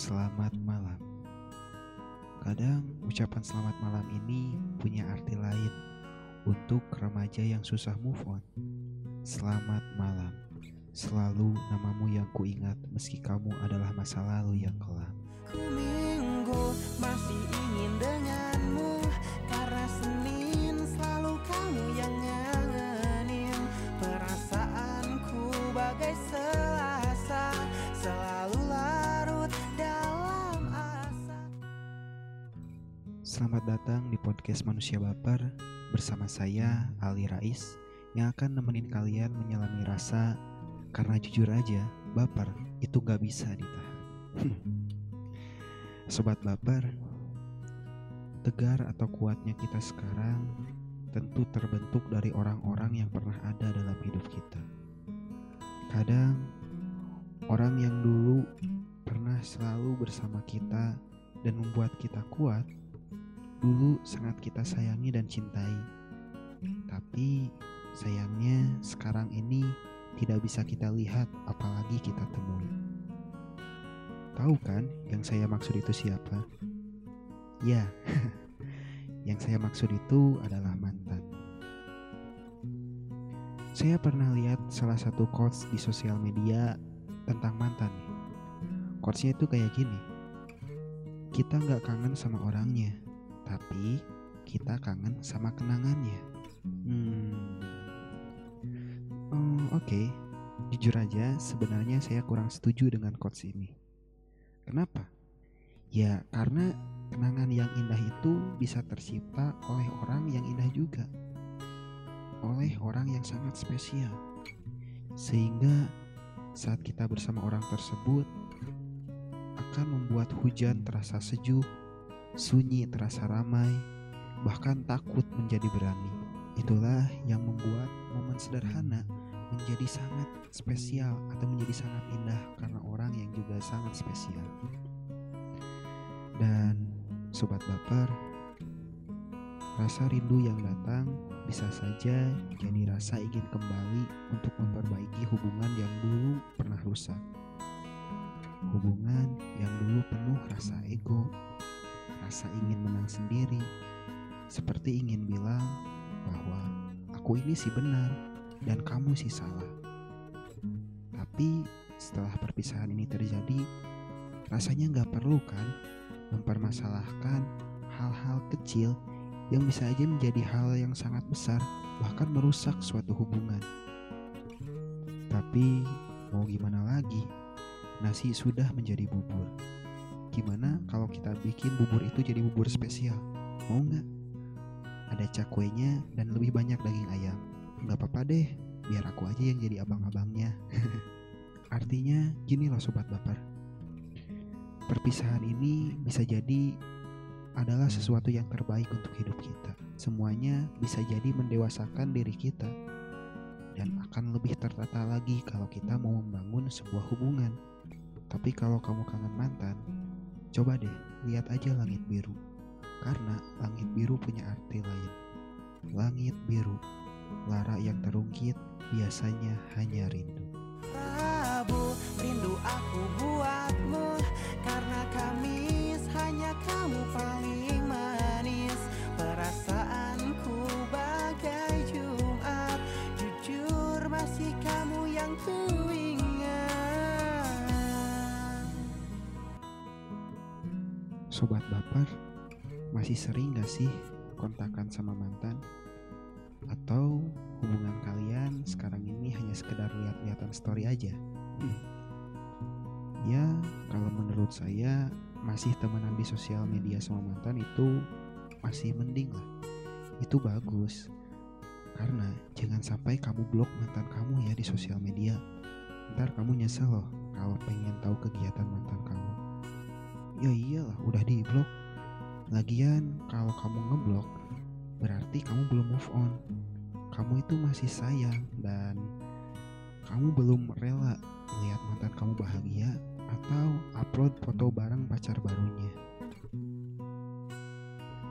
Selamat malam. Kadang ucapan selamat malam ini punya arti lain untuk remaja yang susah move on. Selamat malam. Selalu namamu yang kuingat meski kamu adalah masa lalu yang kelam. Minggu masih Selamat datang di podcast Manusia Baper bersama saya Ali Rais yang akan nemenin kalian menyelami rasa karena jujur aja baper itu gak bisa ditahan. Sobat baper, tegar atau kuatnya kita sekarang tentu terbentuk dari orang-orang yang pernah ada dalam hidup kita. Kadang orang yang dulu pernah selalu bersama kita dan membuat kita kuat dulu sangat kita sayangi dan cintai. Tapi sayangnya sekarang ini tidak bisa kita lihat apalagi kita temui. Tahu kan yang saya maksud itu siapa? Ya, yang saya maksud itu adalah mantan. Saya pernah lihat salah satu quotes di sosial media tentang mantan. Quotesnya itu kayak gini. Kita nggak kangen sama orangnya, tapi kita kangen sama kenangannya. Hmm. Oh, Oke, jujur aja sebenarnya saya kurang setuju dengan quotes ini. Kenapa? Ya karena kenangan yang indah itu bisa tercipta oleh orang yang indah juga. Oleh orang yang sangat spesial. Sehingga saat kita bersama orang tersebut akan membuat hujan terasa sejuk, sunyi terasa ramai, bahkan takut menjadi berani. Itulah yang membuat momen sederhana menjadi sangat spesial atau menjadi sangat indah karena orang yang juga sangat spesial. Dan sobat baper, rasa rindu yang datang bisa saja jadi rasa ingin kembali untuk memperbaiki hubungan yang dulu pernah rusak. Hubungan yang dulu penuh rasa ego, rasa ingin menang sendiri, seperti ingin bilang bahwa aku ini sih benar dan kamu sih salah. Tapi setelah perpisahan ini terjadi, rasanya nggak perlu kan mempermasalahkan hal-hal kecil yang bisa aja menjadi hal yang sangat besar, bahkan merusak suatu hubungan. Tapi mau gimana lagi, nasi sudah menjadi bubur. Gimana kalau kita bikin bubur itu jadi bubur spesial? Mau nggak? Ada cakwenya dan lebih banyak daging ayam. Nggak apa-apa deh, biar aku aja yang jadi abang-abangnya. Artinya gini loh sobat baper. Perpisahan ini bisa jadi adalah sesuatu yang terbaik untuk hidup kita. Semuanya bisa jadi mendewasakan diri kita dan akan lebih tertata lagi kalau kita mau membangun sebuah hubungan. Tapi kalau kamu kangen mantan, coba deh lihat aja langit biru. Karena langit biru punya arti lain. Langit biru, lara yang terungkit biasanya hanya rindu. Rabu rindu aku buatmu Karena Kamis hanya kamu paling Sobat baper, masih sering gak sih kontakan sama mantan? Atau hubungan kalian sekarang ini hanya sekedar lihat-lihatan story aja? Hmm. Ya, kalau menurut saya masih temenan di sosial media sama mantan itu masih mending lah. Itu bagus. Karena jangan sampai kamu blok mantan kamu ya di sosial media. Ntar kamu nyesel loh kalau pengen tahu kegiatan mantan kamu. Ya iyalah, udah di blok. Lagian kalau kamu ngeblok, berarti kamu belum move on. Kamu itu masih sayang dan kamu belum rela melihat mantan kamu bahagia atau upload foto bareng pacar barunya.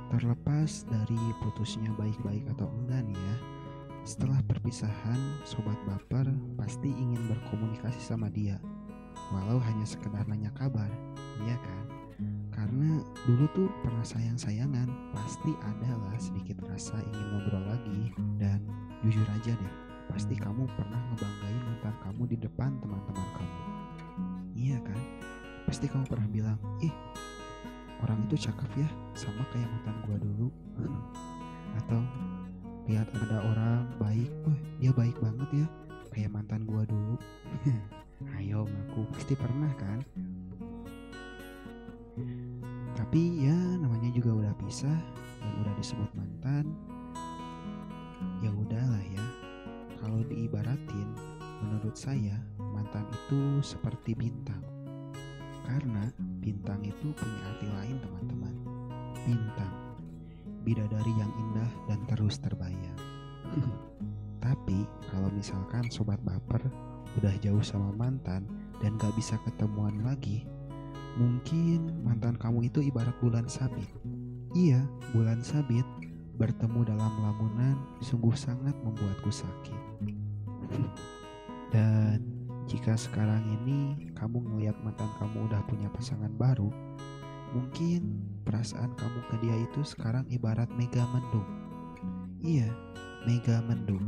Terlepas dari putusnya baik-baik atau enggak nih ya, setelah perpisahan, sobat baper pasti ingin berkomunikasi sama dia, walau hanya sekedar nanya kabar, iya kan? Karena dulu tuh pernah sayang-sayangan, pasti ada lah sedikit rasa ingin ngobrol lagi. Dan jujur aja deh, pasti kamu pernah ngebanggain mantan kamu di depan teman-teman kamu. Iya kan? Pasti kamu pernah bilang, ih orang itu cakep ya, sama kayak mantan gua dulu. Atau lihat ada orang baik, wah dia baik banget ya, kayak mantan gua dulu. Ayo ngaku, pasti pernah kan? Tapi ya namanya juga udah pisah dan udah disebut mantan. Ya udahlah ya. Kalau diibaratin, menurut saya mantan itu seperti bintang. Karena bintang itu punya arti lain teman-teman. Bintang, bidadari yang indah dan terus terbayang. Tapi kalau misalkan sobat baper udah jauh sama mantan dan gak bisa ketemuan lagi, mungkin mantan kamu itu ibarat bulan sabit. Iya, bulan sabit bertemu dalam lamunan sungguh sangat membuatku sakit. Dan jika sekarang ini kamu ngelihat mantan kamu udah punya pasangan baru, mungkin perasaan kamu ke dia itu sekarang ibarat mega mendung. Iya, mega mendung.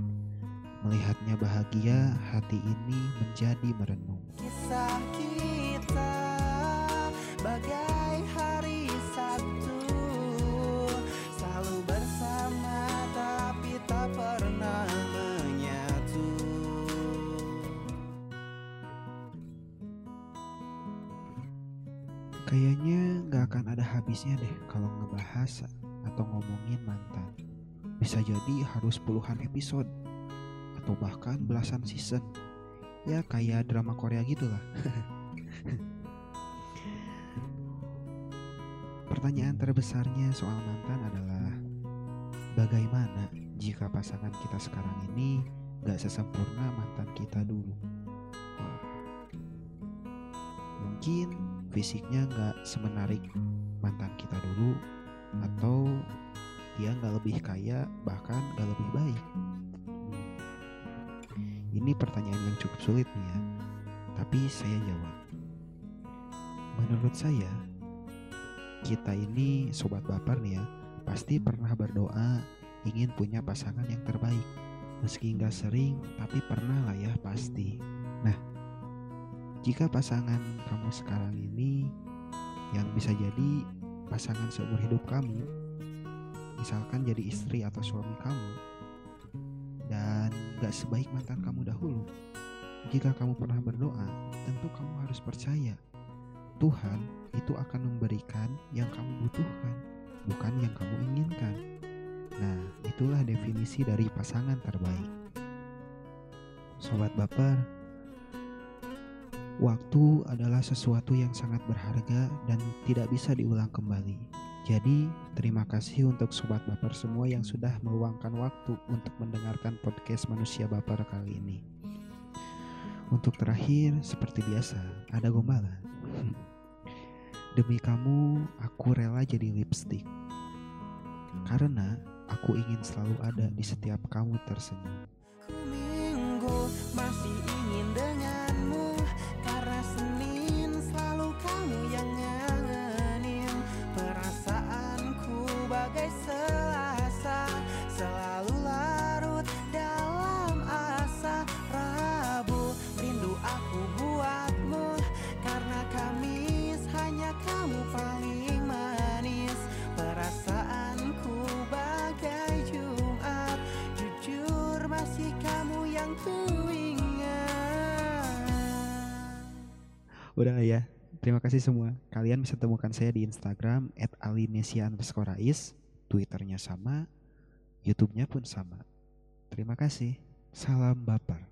Melihatnya bahagia, hati ini menjadi merenung. Kisah hari Kayaknya nggak akan ada habisnya deh kalau ngebahas atau ngomongin mantan. Bisa jadi harus puluhan episode atau bahkan belasan season. Ya kayak drama Korea gitu lah. Pertanyaan terbesarnya soal mantan adalah bagaimana jika pasangan kita sekarang ini gak sesempurna mantan kita dulu? Wah. Mungkin fisiknya nggak semenarik mantan kita dulu atau dia nggak lebih kaya bahkan nggak lebih baik ini pertanyaan yang cukup sulit nih ya tapi saya jawab menurut saya kita ini sobat baper nih ya pasti pernah berdoa ingin punya pasangan yang terbaik. Meski nggak sering tapi pernah lah ya pasti. Nah jika pasangan kamu sekarang ini yang bisa jadi pasangan seumur hidup kamu, misalkan jadi istri atau suami kamu, dan gak sebaik mantan kamu dahulu, jika kamu pernah berdoa, tentu kamu harus percaya Tuhan itu akan memberikan yang kamu butuhkan, bukan yang kamu inginkan. Nah, itulah definisi dari pasangan terbaik. Sobat baper, Waktu adalah sesuatu yang sangat berharga dan tidak bisa diulang kembali. Jadi, terima kasih untuk sobat baper semua yang sudah meluangkan waktu untuk mendengarkan podcast Manusia Baper kali ini. Untuk terakhir, seperti biasa, ada gombalan. Demi kamu, aku rela jadi lipstick. Karena aku ingin selalu ada di setiap kamu tersenyum. Minggu masih ingin denganmu Karena Senin selalu kamu yang Masih kamu yang Udah ya? Terima kasih semua. Kalian bisa temukan saya di Instagram @alinesia underscore ais, Twitternya sama, YouTube-nya pun sama. Terima kasih. Salam baper.